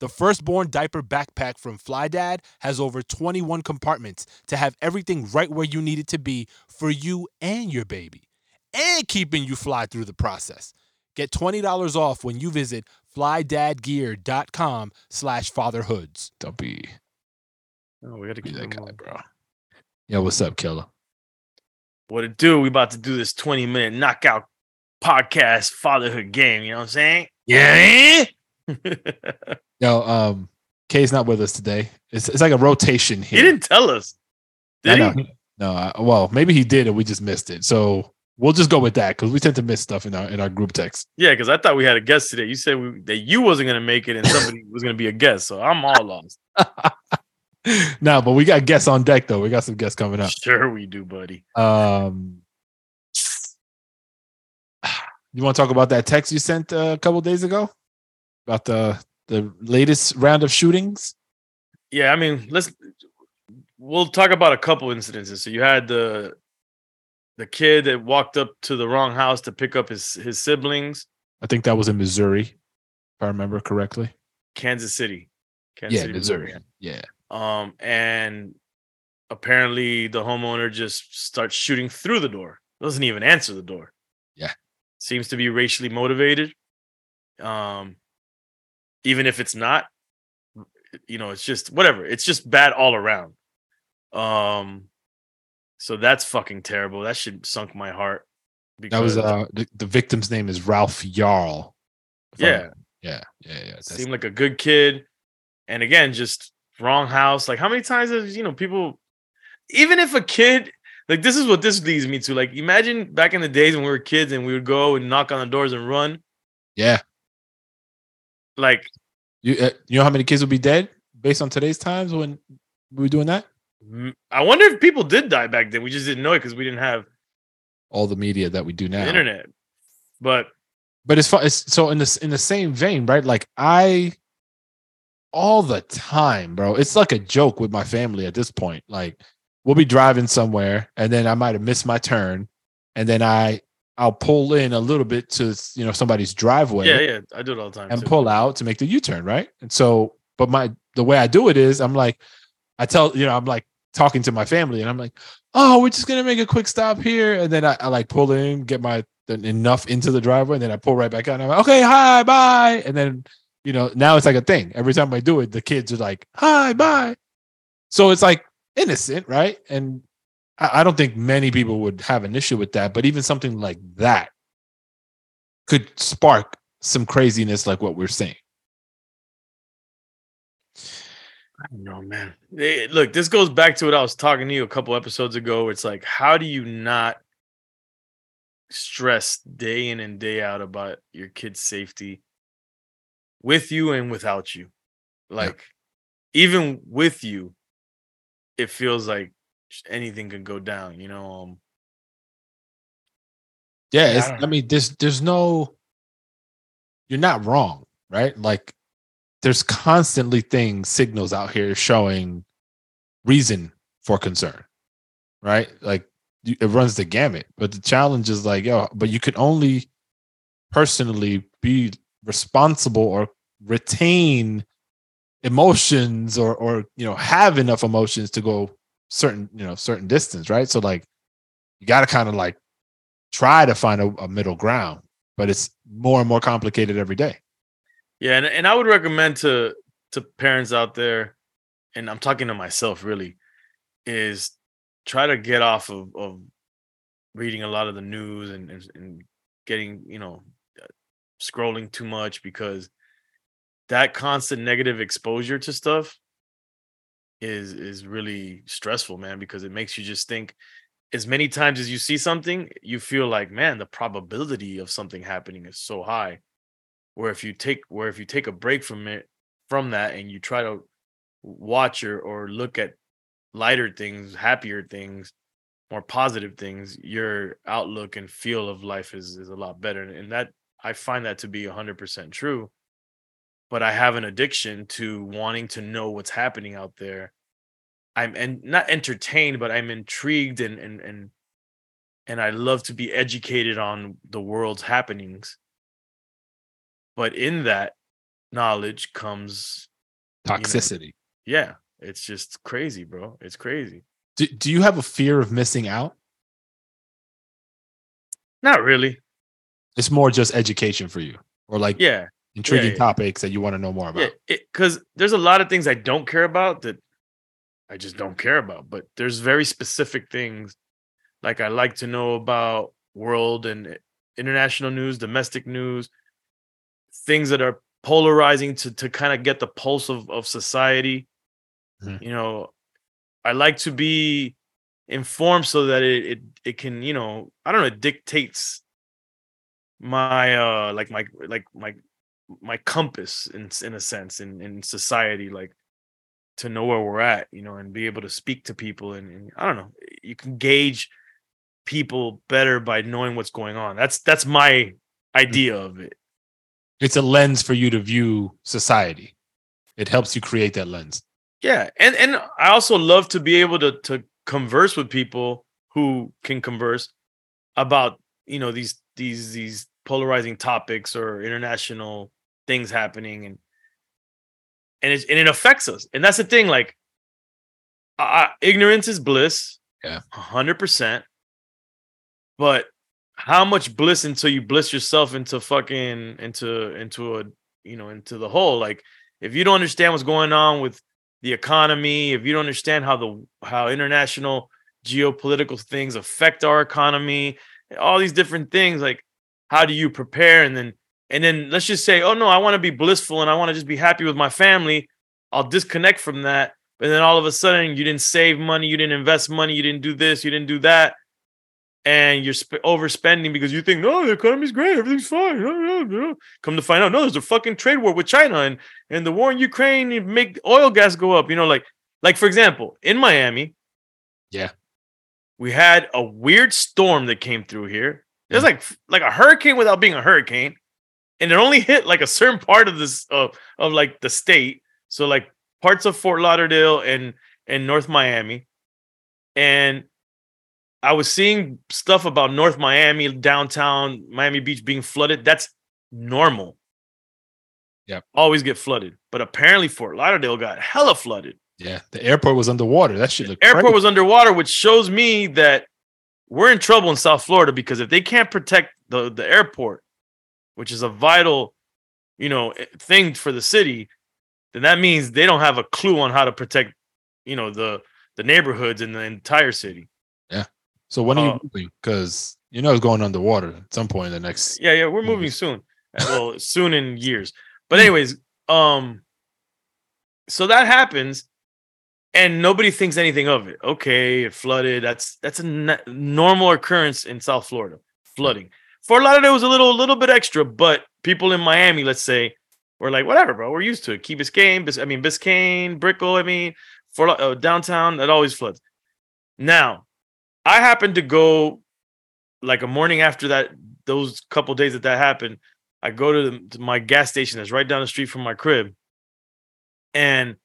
The firstborn diaper backpack from FlyDad has over 21 compartments to have everything right where you need it to be for you and your baby, and keeping you fly through the process. Get $20 off when you visit flydadgear.com slash fatherhoods. Don't be, Oh, we gotta be keep that that guy, going. bro. Yo, what's up, killer? What it do? We about to do this 20 minute knockout podcast fatherhood game. You know what I'm saying? Yeah. Yo, um, Kay's not with us today. It's it's like a rotation here. He didn't tell us. Did know. he? No, I, well, maybe he did, and we just missed it. So we'll just go with that because we tend to miss stuff in our in our group text. Yeah, because I thought we had a guest today. You said we, that you wasn't gonna make it and somebody was gonna be a guest. So I'm all lost. no, but we got guests on deck though. We got some guests coming up. Sure, we do, buddy. Um, you want to talk about that text you sent uh, a couple days ago about the the latest round of shootings? Yeah, I mean, let's we'll talk about a couple incidences. So you had the the kid that walked up to the wrong house to pick up his his siblings, I think that was in Missouri, if I remember correctly. Kansas City. Kansas yeah, City, Missouri. Yeah. Um, and apparently the homeowner just starts shooting through the door. Doesn't even answer the door. Yeah. Seems to be racially motivated. Um, even if it's not, you know, it's just whatever. It's just bad all around. Um, so that's fucking terrible. That should sunk my heart. That was uh the, the victim's name is Ralph Yarl. I- yeah. yeah, yeah, yeah. Seemed like a good kid and again just wrong house like how many times have you know people even if a kid like this is what this leads me to like imagine back in the days when we were kids and we would go and knock on the doors and run yeah. Like You uh, you know how many kids would be dead based on today's times when we were doing that? I wonder if people did die back then we just didn't know it because we didn't have All the media that we do now. the internet but but it's fun. It's so in this in the same vein, right? Like I all the time, bro. It's like a joke with my family at this point. Like we'll be driving somewhere, and then I might have missed my turn, and then I I'll pull in a little bit to you know somebody's driveway yeah yeah i do it all the time and too. pull out to make the U-turn, right? And so, but my the way I do it is I'm like, I tell you know I'm like talking to my family, and I'm like, oh, we're just gonna make a quick stop here, and then I, I like pull in, get my enough into the driveway, and then I pull right back out. And I'm like, okay, hi, bye, and then you know now it's like a thing. Every time I do it, the kids are like, hi, bye. So it's like innocent, right? And I, don't think many people would have an issue with that, but even something like that could spark some craziness like what we're seeing. I don't know, man. Eh, look, this goes back to what I was talking to you a couple episodes ago. It's like, how do you not stress day in and day out about your kid's safety with you and without you? Like, even with you, it feels like anything could go down, you know? Um, Yeah, Yeah, it's, I I, mean, there's there's no, you're not wrong, right? Like, there's constantly things, signals out here showing reason for concern, right? Like, it runs the gamut. But the challenge is like, yo, but you can only personally be responsible or retain emotions or or you know have enough emotions to go certain you know certain distance, right? So like, you got to kind of like try to find a, a middle ground, but it's more and more complicated every day. Yeah, and, and I would recommend to to parents out there, and I'm talking to myself really, is try to get off of, of reading a lot of the news and and, and getting you know scrolling too much because that constant negative exposure to stuff is is really stressful man because it makes you just think as many times as you see something you feel like man the probability of something happening is so high. Where if you take where if you take a break from it from that and you try to watch or or look at lighter things happier things more positive things your outlook and feel of life is is a lot better and that i find that to be 100% true but i have an addiction to wanting to know what's happening out there. I'm and not entertained but i'm intrigued and and and and i love to be educated on the world's happenings. But in that knowledge comes Toxicity. yeah it's just crazy bro. It's crazy. Do, do you have a fear of missing out? not really. It's more just education for you, or like yeah intriguing yeah. topics that you want to know more about. Yeah, because there's a lot of things I don't care about that I just don't care about. But there's very specific things like I like to know about world and international news, domestic news, things that are polarizing to to kind of get the pulse of of society. Mhm. You know, I like to be informed so that it it it can you know I don't know it dictates my uh like my like my my compass in in a sense in in society like to know where we're at you know and be able to speak to people and, and i don't know you can gauge people better by knowing what's going on that's that's my hmm. idea of it It's a lens for you to view society. It helps you create that lens. yeah and and i also love to be able to to converse with people who can converse about you know these these these polarizing topics or international things happening and and it, and it affects us. And that's the thing like uh, ignorance is bliss. Yeah. 100% but how much bliss until you bliss yourself into fucking into into a you know into the hole like if you don't understand what's going on with the economy if you don't understand how the how international geopolitical things affect our economy all these different things like how do you prepare? And then and then let's just say oh no i want to be blissful and i want to just be happy with my family. I'll disconnect from that. But then all of a sudden you didn't save money you didn't invest money you didn't do this you didn't do that. And you're sp- overspending because you think no the economy's great everything's fine. Come to find out no there's a fucking trade war with china and and the war in ukraine make oil gas go up you know like like for example in miami Yeah. we had a weird storm that came through here. It was Yeah. like like a hurricane without being a hurricane and it only hit like a certain part of this of of like the state. So like parts of fort lauderdale and and north miami. And i was seeing stuff about north miami downtown miami beach being flooded. That's normal. Yeah, always get flooded. But apparently fort lauderdale got hella flooded. Yeah, the airport was underwater. That shit looked airport crazy. was underwater, which shows me that we're in trouble in South Florida because if they can't protect the the airport, which is a vital, you know, eh, thing for the city, then that means they don't have a clue on how to protect, you know, the the neighborhoods in the entire city. Yeah. So when are Uh, you moving? Because you know it's going underwater at some point in the next. Yeah, yeah, we're moving soon. Uh, Well, soon in years. But anyways, um so that happens and nobody thinks anything of it. Okay, it flooded. That's that's a n- normal occurrence in South Florida. Flooding. Fort Lauderdale was a little a little bit extra, but people in Miami, let's say, were like, whatever, bro. We're used to it. Key Biscayne, Bis- I mean Biscayne, Brickell. I mean, for uh, downtown, that always floods. Now, I happened to go like a morning after that, those couple days that that happened. I go to, the, to my gas station that's right down the street from my crib, and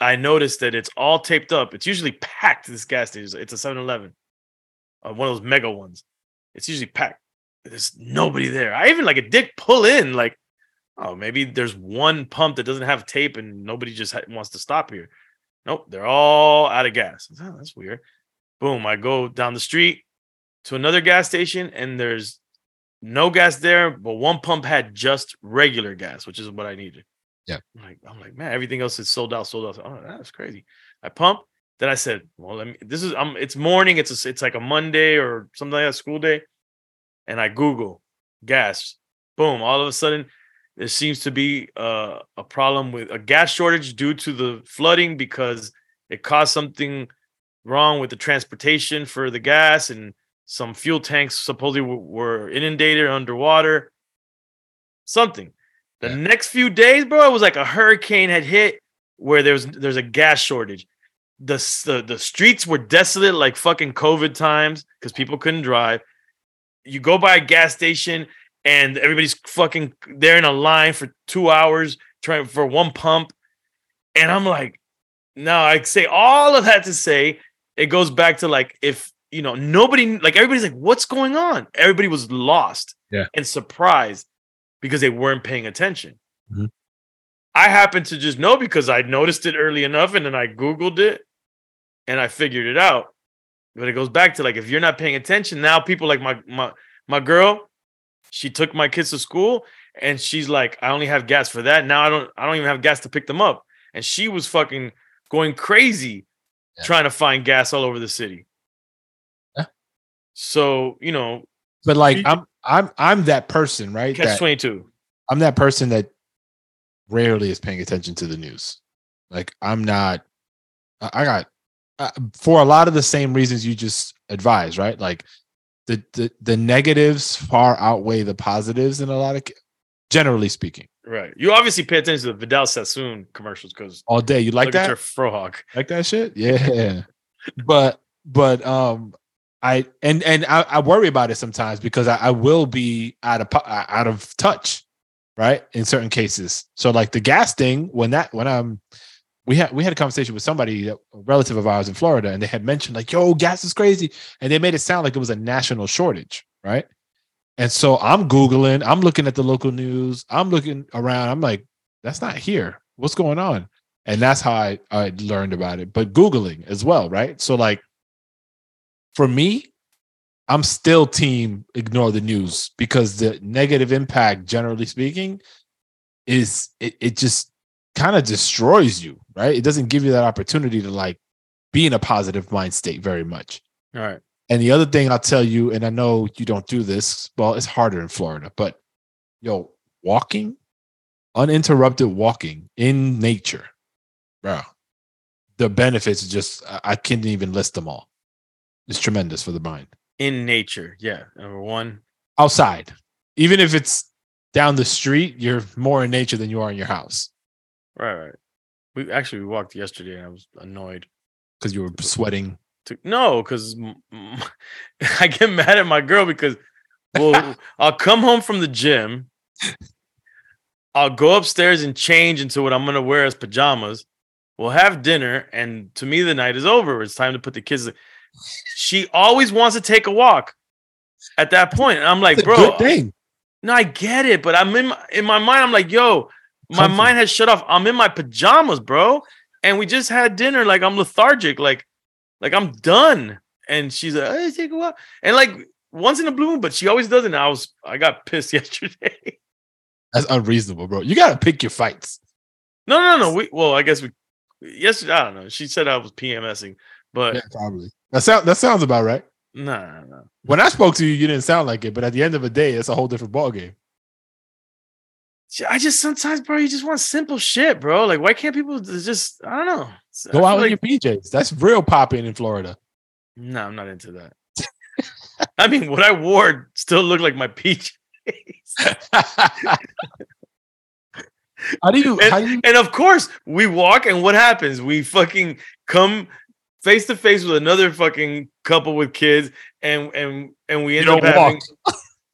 I noticed that it's all taped up. It's usually packed. This gas station, it's a 7-Eleven, uh, one of those mega ones. It's usually packed. There's nobody there. I even like a dick pull in, like, oh, maybe there's one pump that doesn't have tape and nobody just ha- wants to stop here. Nope, they're all out of gas. Oh, that's weird. Boom, I go down the street to another gas station and there's no gas there, but one pump had just regular gas, which is what I needed. Yeah. I'm like, I'm like, man, everything else is sold out, sold out. Oh, that's crazy. I pump, Then I said, well, let me. This is um, it's morning. It's a, it's like a Monday or something like that, school day, and I Google gas. Boom! All of a sudden, there seems to be uh, a problem with a gas shortage due to the flooding because it caused something wrong with the transportation for the gas and some fuel tanks supposedly w- were inundated underwater. Something. The Yeah. next few days, bro, it was like a hurricane had hit where there's there's a gas shortage. The the, the streets were desolate like fucking COVID times because people couldn't drive. You go by a gas station and everybody's fucking there in a line for two hours trying for one pump. And I'm like, no, I say all of that to say it goes back to like if you know nobody like everybody's like, what's going on? Everybody was lost Yeah. and surprised because they weren't paying attention. Mhm. I happened to just know because I noticed it early enough and then I Googled it and I figured it out. But it goes back to like if you're not paying attention, now people like my my my girl, she took my kids to school and she's like, I only have gas for that. Now I don't I don't even have gas to pick them up. And she was fucking going crazy Yeah. trying to find gas all over the city. Yeah. So, you know, But like You- I'm I'm I'm that person, right? catch That- 22. I'm that person that rarely is paying attention to the news. Like I'm not. I got uh, for a lot of the same reasons you just advised, right? Like the the the negatives far outweigh the positives in a lot of, generally speaking. Right. You obviously pay attention to the Vidal Sassoon commercials because All day, you like that? frohawk. like that shit yeah but but um i and and i, I worry about it sometimes because I, I will be out of uh, out of touch right in certain cases so like the gas thing when that when i'm we had we had a conversation with somebody a relative of ours in florida and they had mentioned like yo gas is crazy and they made it sound like it was a national shortage right? And so i'm googling i'm looking at the local news i'm looking around i'm like that's not here. What's going on? And that's how I, I learned about it but googling as well right? So like for me i'm still team ignore the news because the negative impact generally speaking is it, it just kind of destroys you right it doesn't give you that opportunity to like be in a positive mind state very much All right. and the other thing I'll tell you, and I know you don't do this, well, it's harder in Florida, but yo, walking, uninterrupted walking in nature, bro, the benefits just, I, I can't even list them all. It's tremendous for the mind. In nature. Yeah. Number one. Outside, even if it's down the street, you're more in nature than you are in your house Right, right. We actually we walked yesterday and I was annoyed. because you were sweating. To, no, because I get mad at my girl because well, I'll come home from the gym. I'll go upstairs and change into what I'm gonna wear as pajamas. We'll have dinner, and to me, the night is over. It's time to put the kids. She always wants to take a walk. At that point, and I'm like, bro, good thing. no, I get it, but I'm in my, in my mind. I'm like, yo, my mind has shut off. I'm in my pajamas, bro, and we just had dinner. Like I'm lethargic. Like, like I'm done. And she's like, hey, take a walk. And like once in a blue moon, but she always does it. And I was, I got pissed yesterday. That's unreasonable, bro. You got to pick your fights. no, no, no. We, well, I guess we, yesterday. I don't know. She said I was PMSing, but Yeah, probably. That, sound, that sounds about right. No, nah, nah, nah. When I spoke to you, you didn't sound like it, but at the end of the day, it's a whole different ballgame. She- I just sometimes, bro, you just want simple shit, bro. Like, why can't people just, I don't know. Go out in like- your PJs. That's real popping in Florida. No, I'm not into that. I mean, what I wore still looked like my peach. how do you? How do you? and of course, we walk, and what happens? We fucking come face to face with another fucking couple with kids, and and and we end up having.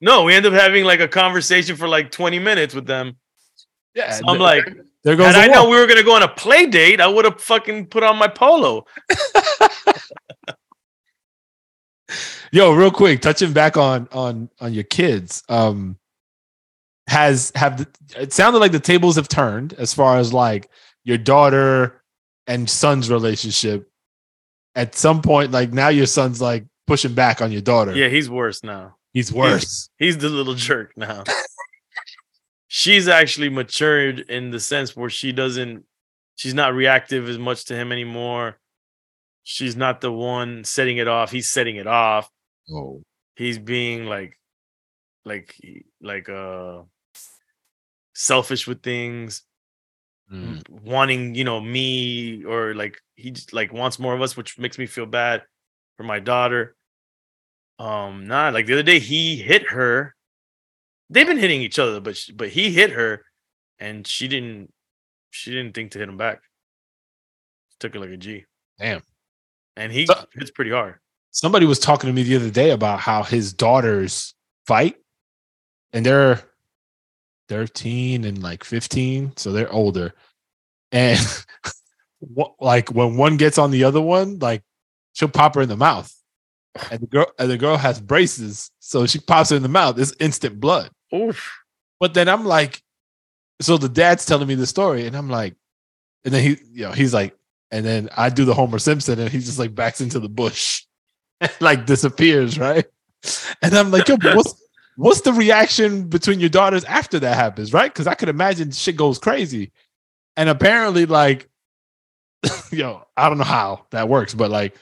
No, we end up having like a conversation for like 20 minutes with them. Yeah, So I'm like, there goes Had the I know we were gonna go on a play date, I would have fucking put on my polo. Yo, real quick, touching back on on on your kids. Um, has have the, it sounded like the tables have turned as far as like your daughter and son's relationship. At some point, like now, your son's like pushing back on your daughter. Yeah, he's worse now. He's worse. He's the little jerk now. she's actually matured in the sense where she doesn't she's not reactive as much to him anymore. she's not the one setting it off. He's setting it off. Oh, He's being like, like, like, uh, selfish with things, mm. wanting, you know, me or like he just like wants more of us, which makes me feel bad for my daughter. Um, nah, like the other day he hit her. They've been hitting each other, but but he hit her, and she didn't. She didn't think to hit him back. Took it like a G. Damn. And he So- hits pretty hard. somebody was talking to me the other day about how his daughters fight, and they're thirteen and like fifteen, so they're older, and what like when one gets on the other one, like she'll pop her in the mouth, and the girl and the girl has braces, so she pops it in the mouth. It's instant blood. Oof. But then I'm like, so the dad's telling me the story, and I'm like, and then he, you know, he's like, and then I do the Homer Simpson, and he just like backs into the bush, like disappears, right? And I'm like, yo, what's what's the reaction between your daughters after that happens, right? Because I could imagine shit goes crazy, and apparently, like, yo, I don't know how that works, but like,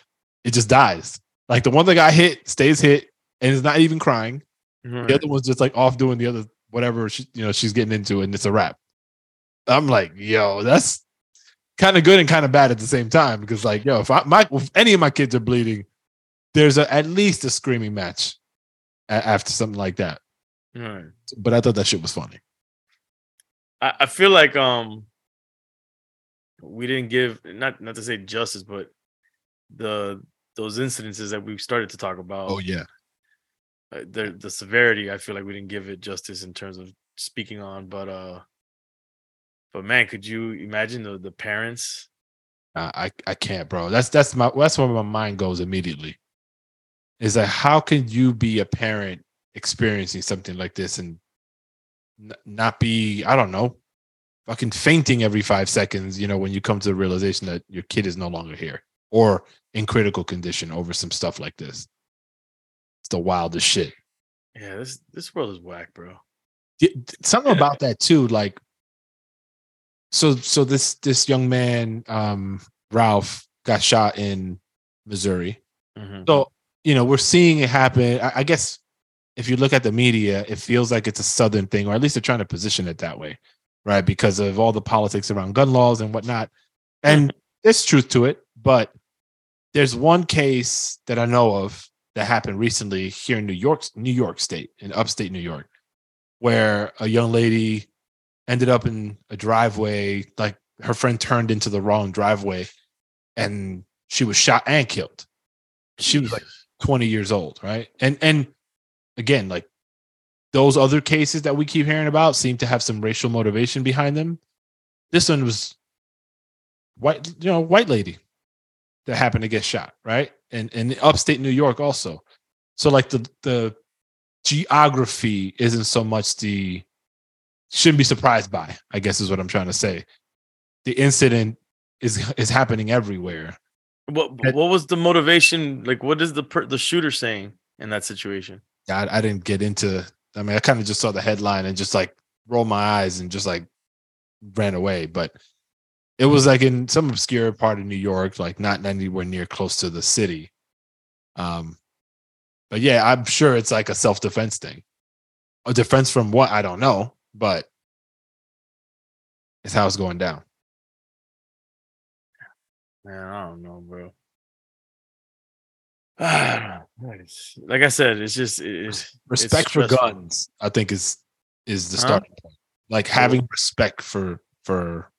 it just dies. Like the one that got hit stays hit and is not even crying. Right. The other one's just like off doing the other whatever she, you know she's getting into, and it's a wrap. I'm like, yo, that's kind of good and kind of bad at the same time because, like, yo, if I, my if any of my kids are bleeding, there's a, at least a screaming match a- after something like that. Right. But I thought that shit was funny. I, I feel like um we didn't give not not to say justice, but the those incidences that we've started to talk about. Oh yeah, uh, the the severity i feel like we didn't give it justice in terms of speaking on but uh but man could you imagine the the parents Uh, I I can't, bro. That's that's my that's where my mind goes immediately. Is that how can you be a parent experiencing something like this and n- not be I don't know, fucking fainting every five seconds? You know, when you come to the realization that your kid is no longer here or in critical condition over some stuff like this. It's the wildest shit. yeah this this world is whack bro. Yeah, something about that too like so so this this young man um ralph got shot in missouri. Mhm. so you know we're seeing it happen. I, I guess if you look at the media it feels like it's a southern thing or at least they're trying to position it that way right? Because of all the politics around gun laws and whatnot. And there's truth to it but there's one case that i know of that happened recently here in new york new york state in upstate new york where a young lady ended up in a driveway like her friend turned into the wrong driveway and she was shot and killed. She was like 20 years old right? And and again like those other cases that we keep hearing about seem to have some racial motivation behind them. This one was white you know white lady that happened to get shot right? And in upstate new york also. So like the the geography isn't so much the shouldn't be surprised by i guess is what i'm trying to say. The incident is is happening everywhere. What what was the motivation? Like what is the per, the shooter saying in that situation? I, I didn't get into i mean i kind of just saw the headline and just like rolled my eyes and just like ran away but it was like in some obscure part of new york like not anywhere near close to the city. Um but yeah i'm sure it's like a self-defense thing. A defense from what? I don't know but it's how it's going down. Man i don't know bro. It's- like i said it's just it's respect for guns i think is is the Huh? starting point. Like having respect for for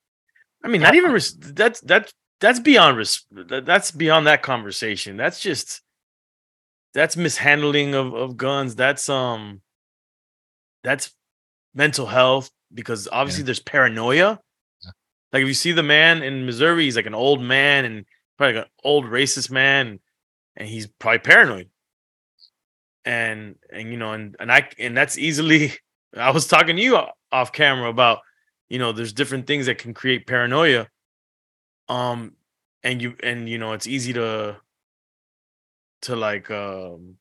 I mean, not even res- that's that's that's beyond res- that- that's beyond that conversation. That's just that's mishandling of of guns. That's um that's mental health because obviously there's paranoia. Yeah. Like if you see the man in Missouri, he's like an old man and probably like an old racist man, and he's probably paranoid. And and you know, and and I and that's easily. I was talking to you off camera about you know there's different things that can create paranoia um and you and you know it's easy to to like um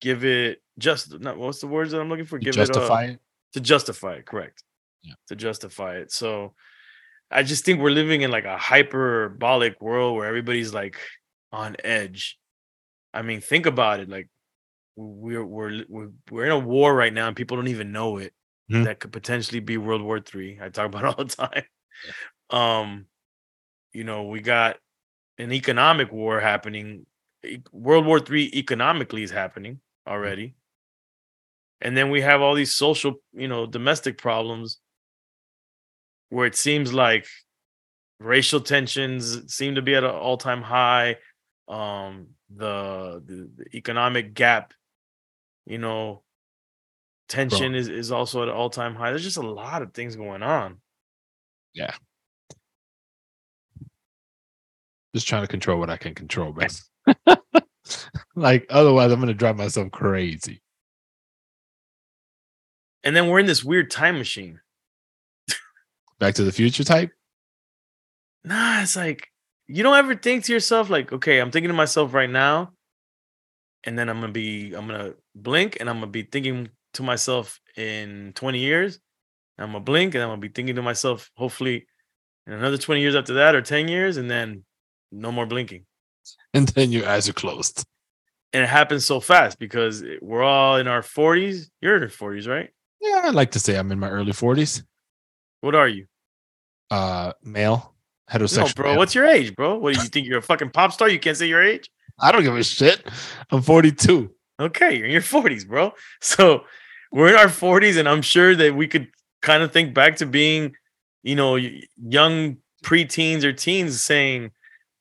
give it just not what's the words that i'm looking for give justify it it uh, to justify it correct Yeah. to justify it so I just think we're living in like a hyperbolic world where everybody's like on edge. I mean, think about it. Like we're we're we're, we're in a war right now, and people don't even know it. Mhm. That could potentially be World War Three. I talk about it all the time. Um, you know, we got an economic war happening. World War Three economically is happening already, and then we have all these social, you know, domestic problems where it seems like racial tensions seem to be at an all-time high um the, the the economic gap you know tension is, is also at an all-time high there's just a lot of things going on yeah Just trying to control what I can control, man. like otherwise, I'm gonna drive myself crazy. and then we're in this weird time machine Back to the Future type. nah it's like you don't ever think to yourself like okay i'm thinking to myself right now and then i'm gonna be i'm gonna blink and i'm gonna be thinking to myself in 20 years i'm gonna blink and i'm gonna be thinking to myself hopefully in another 20 years after that or 10 years and then no more blinking and then your eyes are closed. and it happens so fast because we're all in our 40s you're in your 40s right Yeah, I'd like to say I'm in my early 40s. what are you Uh, male, no heterosexual. bro male. what's your age bro what do you think you're a fucking pop star you can't say your age I don't give a shit. I'm 42. Okay, you're in your 40s, bro. So we're in our 40s, and I'm sure that we could kind of think back to being, you know, young preteens or teens saying,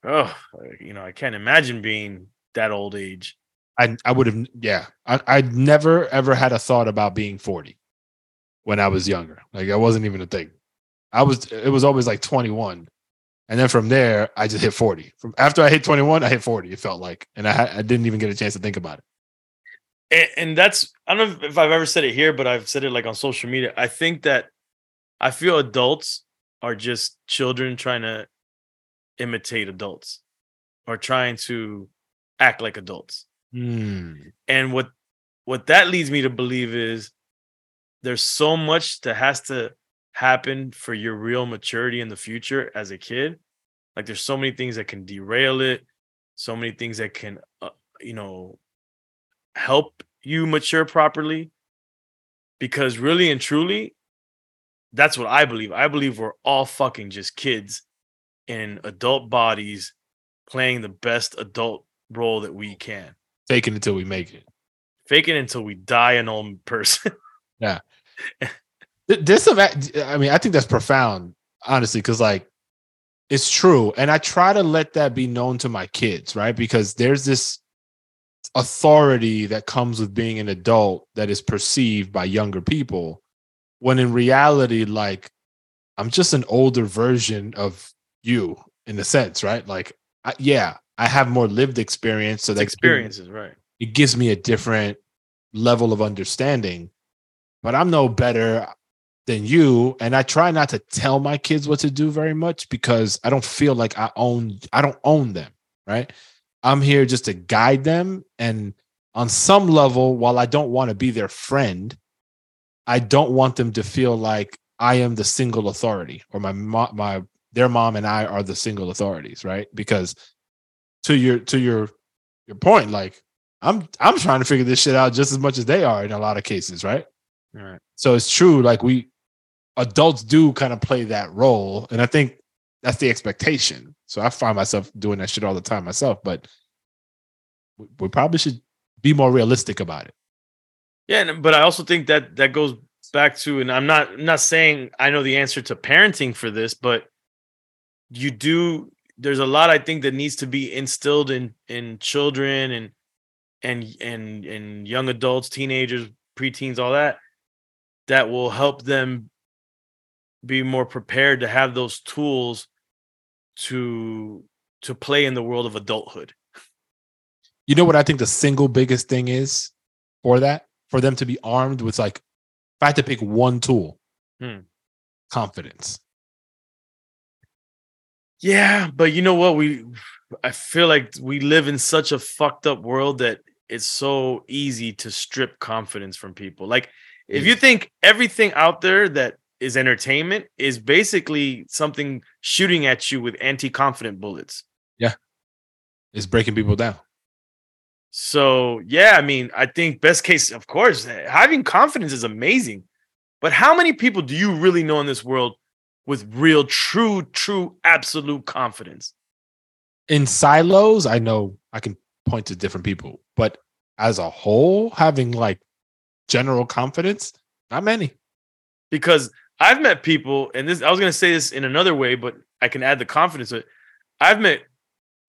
Oh, you know, I can't imagine being that old age. I I would have yeah. I I never ever had a thought about being 40 when I was younger. Like I wasn't even a thing. I was it was always like 21. And then from there, I just hit 40. From after I hit 21, I hit 40. It felt like, and I, I didn't even get a chance to think about it. And, and that's, I don't know if I've ever said it here, but I've said it like on social media. I think that I feel adults are just children trying to imitate adults or trying to act like adults. Hmm. and what what that leads me to believe is there's so much that has to happen for your real maturity in the future as a kid like there's so many things that can derail it so many things that can uh, you know help you mature properly because really and truly that's what i believe i believe we're all fucking just kids in adult bodies playing the best adult role that we can Taking it until we make it. fake it until we die an old person. yeah this I mean, I think that's profound, honestly, because like it's true. And I try to let that be known to my kids, right? Because there's this authority that comes with being an adult that is perceived by younger people, when in reality, like I'm just an older version of you in a sense, right? Like, I, yeah, I have more lived experience. So that experiences, right? it gives me a different level of understanding but i'm no better than you and i try not to tell my kids what to do very much because i don't feel like i own i don't own them right i'm here just to guide them and on some level while i don't want to be their friend i don't want them to feel like i am the single authority or my mo- my their mom and i are the single authorities right because to your to your your point like I'm I'm trying to figure this shit out just as much as they are in a lot of cases, right? Right. So it's true, like we adults do kind of play that role, and I think that's the expectation. So I find myself doing that shit all the time myself, but we, probably should be more realistic about it. Yeah, but I also think that that goes back to, and I'm not I'm not saying I know the answer to parenting for this, but you do. There's a lot I think that needs to be instilled in in children and and and and young adults, teenagers, preteens, all that, that will help them be more prepared to have those tools to to play in the world of adulthood. You know what I think the single biggest thing is for that? For them to be armed with like, if I had to pick one tool, Hmm. confidence. Yeah, but you know what? We I feel like we live in such a fucked up world that it's so easy to strip confidence from people. Like if you think everything out there that is entertainment is basically something shooting at you with anti-confident bullets. Yeah. It's breaking people down. So yeah, I mean, I think best case, of course, eh, having confidence is amazing. But how many people do you really know in this world with real, true, true, absolute confidence? In silos, I know I can point to different people, but as a whole, having like general confidence, not many. Because I've met people, and this I was gonna say this in another way, but I can add the confidence. to it. I've met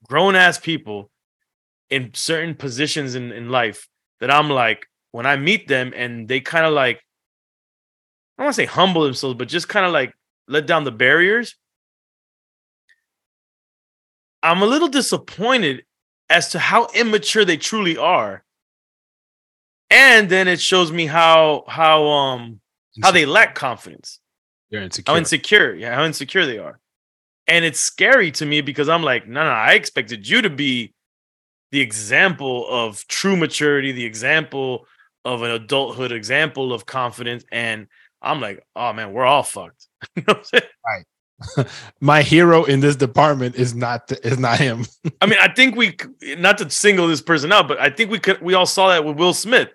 grown ass people in certain positions in, in life that I'm like, when I meet them and they kind of like, I don't want to say humble themselves, but just kind of like let down the barriers. I'm a little disappointed as to how immature they truly are. And then it shows me how how um how they lack confidence You're insecure. how insecure. Yeah how insecure they are. And it's scary to me because i'm like no no i expected you to be the example of true maturity the example of an adulthood example of confidence. And i'm like oh man we're all fucked. You know what My hero in this department is not is not him. i mean i think we not to single this person out but i think we could we all saw that with will smith.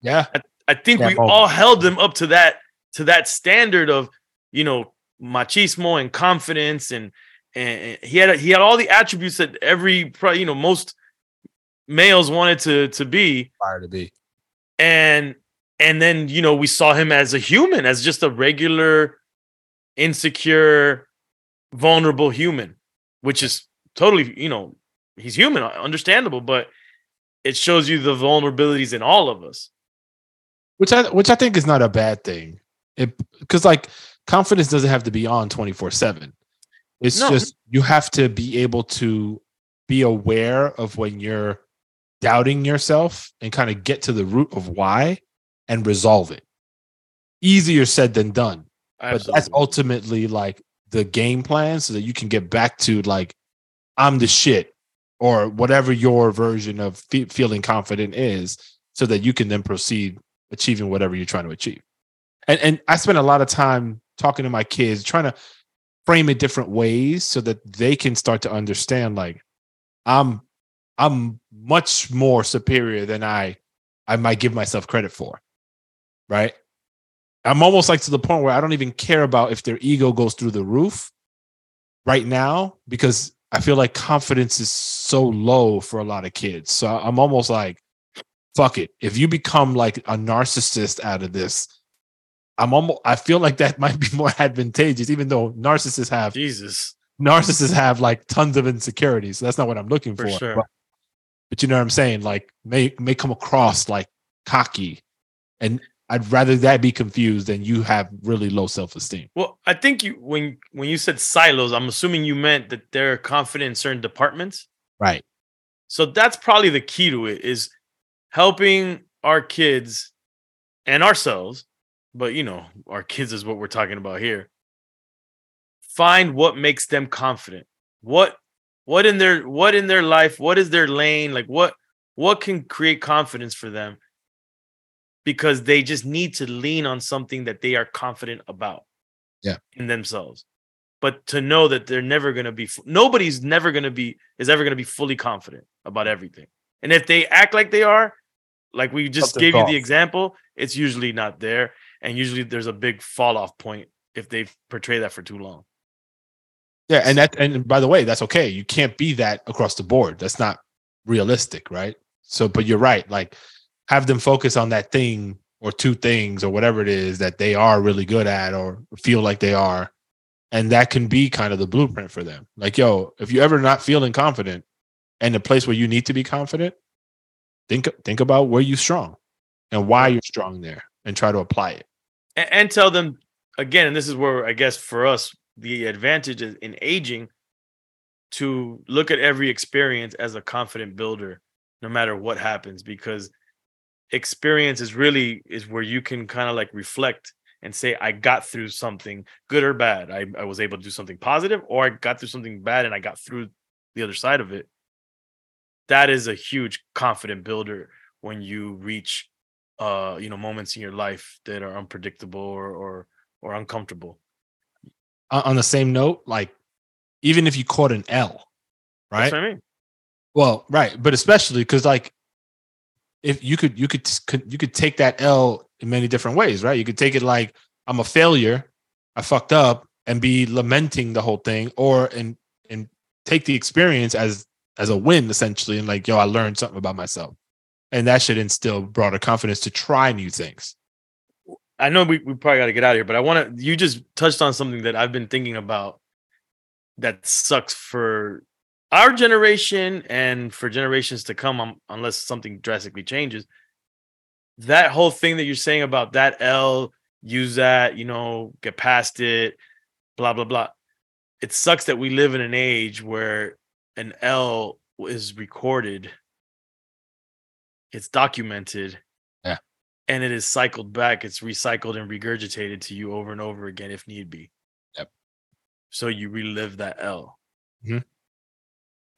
Yeah, I think That we moment. all held him up to that to that standard of you know machismo and confidence and and he had he had all the attributes that every you know most males wanted to to be fire to be. and and then you know we saw him as a human as just a regular insecure vulnerable human which is totally you know he's human understandable but it shows you the vulnerabilities in all of us which I which I think is not a bad thing. It because like confidence doesn't have to be on twenty four seven. It's No. just you have to be able to be aware of when you're doubting yourself and kind of get to the root of why and resolve it. Easier said than done, but that's ultimately like the game plan so that you can get back to like I'm the shit or whatever your version of fe- feeling confident is so that you can then proceed achieving whatever you're trying to achieve. And and I spend a lot of time talking to my kids trying to frame it different ways so that they can start to understand like I'm I'm much more superior than I I might give myself credit for. Right? I'm almost like to the point where I don't even care about if their ego goes through the roof right now because I feel like confidence is so low for a lot of kids. So I'm almost like, fuck it. If you become like a narcissist out of this, I'm almost I feel like that might be more advantageous, even though narcissists have Jesus. narcissists have like tons of insecurities. So that's not what I'm looking For for. sure. But, but you know what I'm saying? Like may may come across like cocky. And I'd rather that be confused than you have really low self-esteem. Well, I think you when when you said silos, I'm assuming you meant that they're confident in certain departments. Right. So that's probably the key to it is helping our kids and ourselves, but you know, our kids is what we're talking about here. Find what makes them confident. What what in their what in their life, what is their lane? Like what what can create confidence for them? Because they just need to lean on something that they are confident about. Yeah. In themselves. But to know that they're never going to be nobody's never going to be is ever going to be fully confident about everything. And if they act like they are, like we just gave you the example, it's usually not there and usually there's a big fall off point if they portray that for too long. Yeah, and that and by the way, that's okay. You can't be that across the board. That's not realistic, right? So, but you're right. Like, have them focus on that thing or two things or whatever it is that they are really good at or feel like they are, and that can be kind of the blueprint for them. Like, yo, if you're ever not feeling confident, and the place where you need to be confident, think think about where you're strong and why you're strong there, and try to apply it. And, and tell them again and this is where i guess for us the advantage is in aging to look at every experience as a confident builder no matter what happens because experience is really is where you can kind of like reflect and say i got through something good or bad. I, I was able to do something positive or i got through something bad and i got through the other side of it. That is a huge confident builder when you reach uh you know moments in your life that are unpredictable or or or uncomfortable. On the same note, like even if you caught an L, right? That's what I mean. Well, right, but especially because like if you could you could could- you could take that L in many different ways, right? You could take it like I'm a failure, I fucked up, and be lamenting the whole thing, or and and take the experience as as a win essentially, and like yo, I learned something about myself, and that should instill broader confidence to try new things. I know we, we probably got to get out of here, but I want to. You just touched on something that I've been thinking about that sucks for our generation and for generations to come, um, unless something drastically changes. That whole thing that you're saying about that L, use that, you know, get past it, blah, blah, blah. It sucks that we live in an age where an L is recorded, it's documented yeah and it is cycled back. It's recycled and regurgitated to you over and over again if need be. Yep. So you relive that L. Mhm.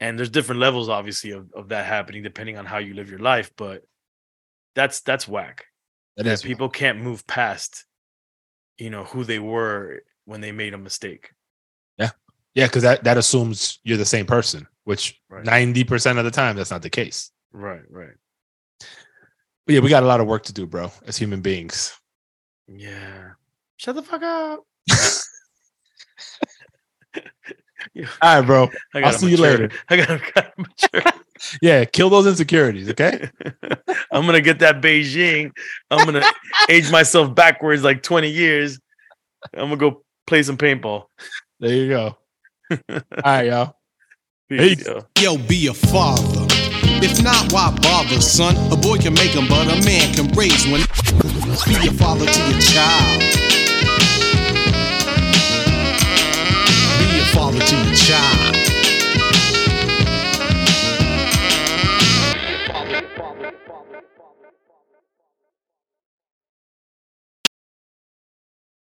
And there's different levels, obviously, of, of that happening depending on how you live your life. But that's that's whack. That people can't move past, you know, who they were when they made a mistake. yeah, Yeah, because that that assumes you're the same person, which Right. ninety percent of the time that's not the case. Right, right. But yeah, we got a lot of work to do, bro, as human beings. Yeah. Shut the fuck up. All right, bro. I I'll gotta see you later. I gotta, gotta mature. Yeah, kill those insecurities, okay? I'm gonna get that Beijing. I'm gonna age myself backwards like 20 years. I'm gonna go play some paintball. There you go. All right, y'all. Peace, Peace. yo. Yo, be a father. If not, why bother, son? A boy can make make 'em, but a man can raise one. Be a father to your child. Be a father to your child.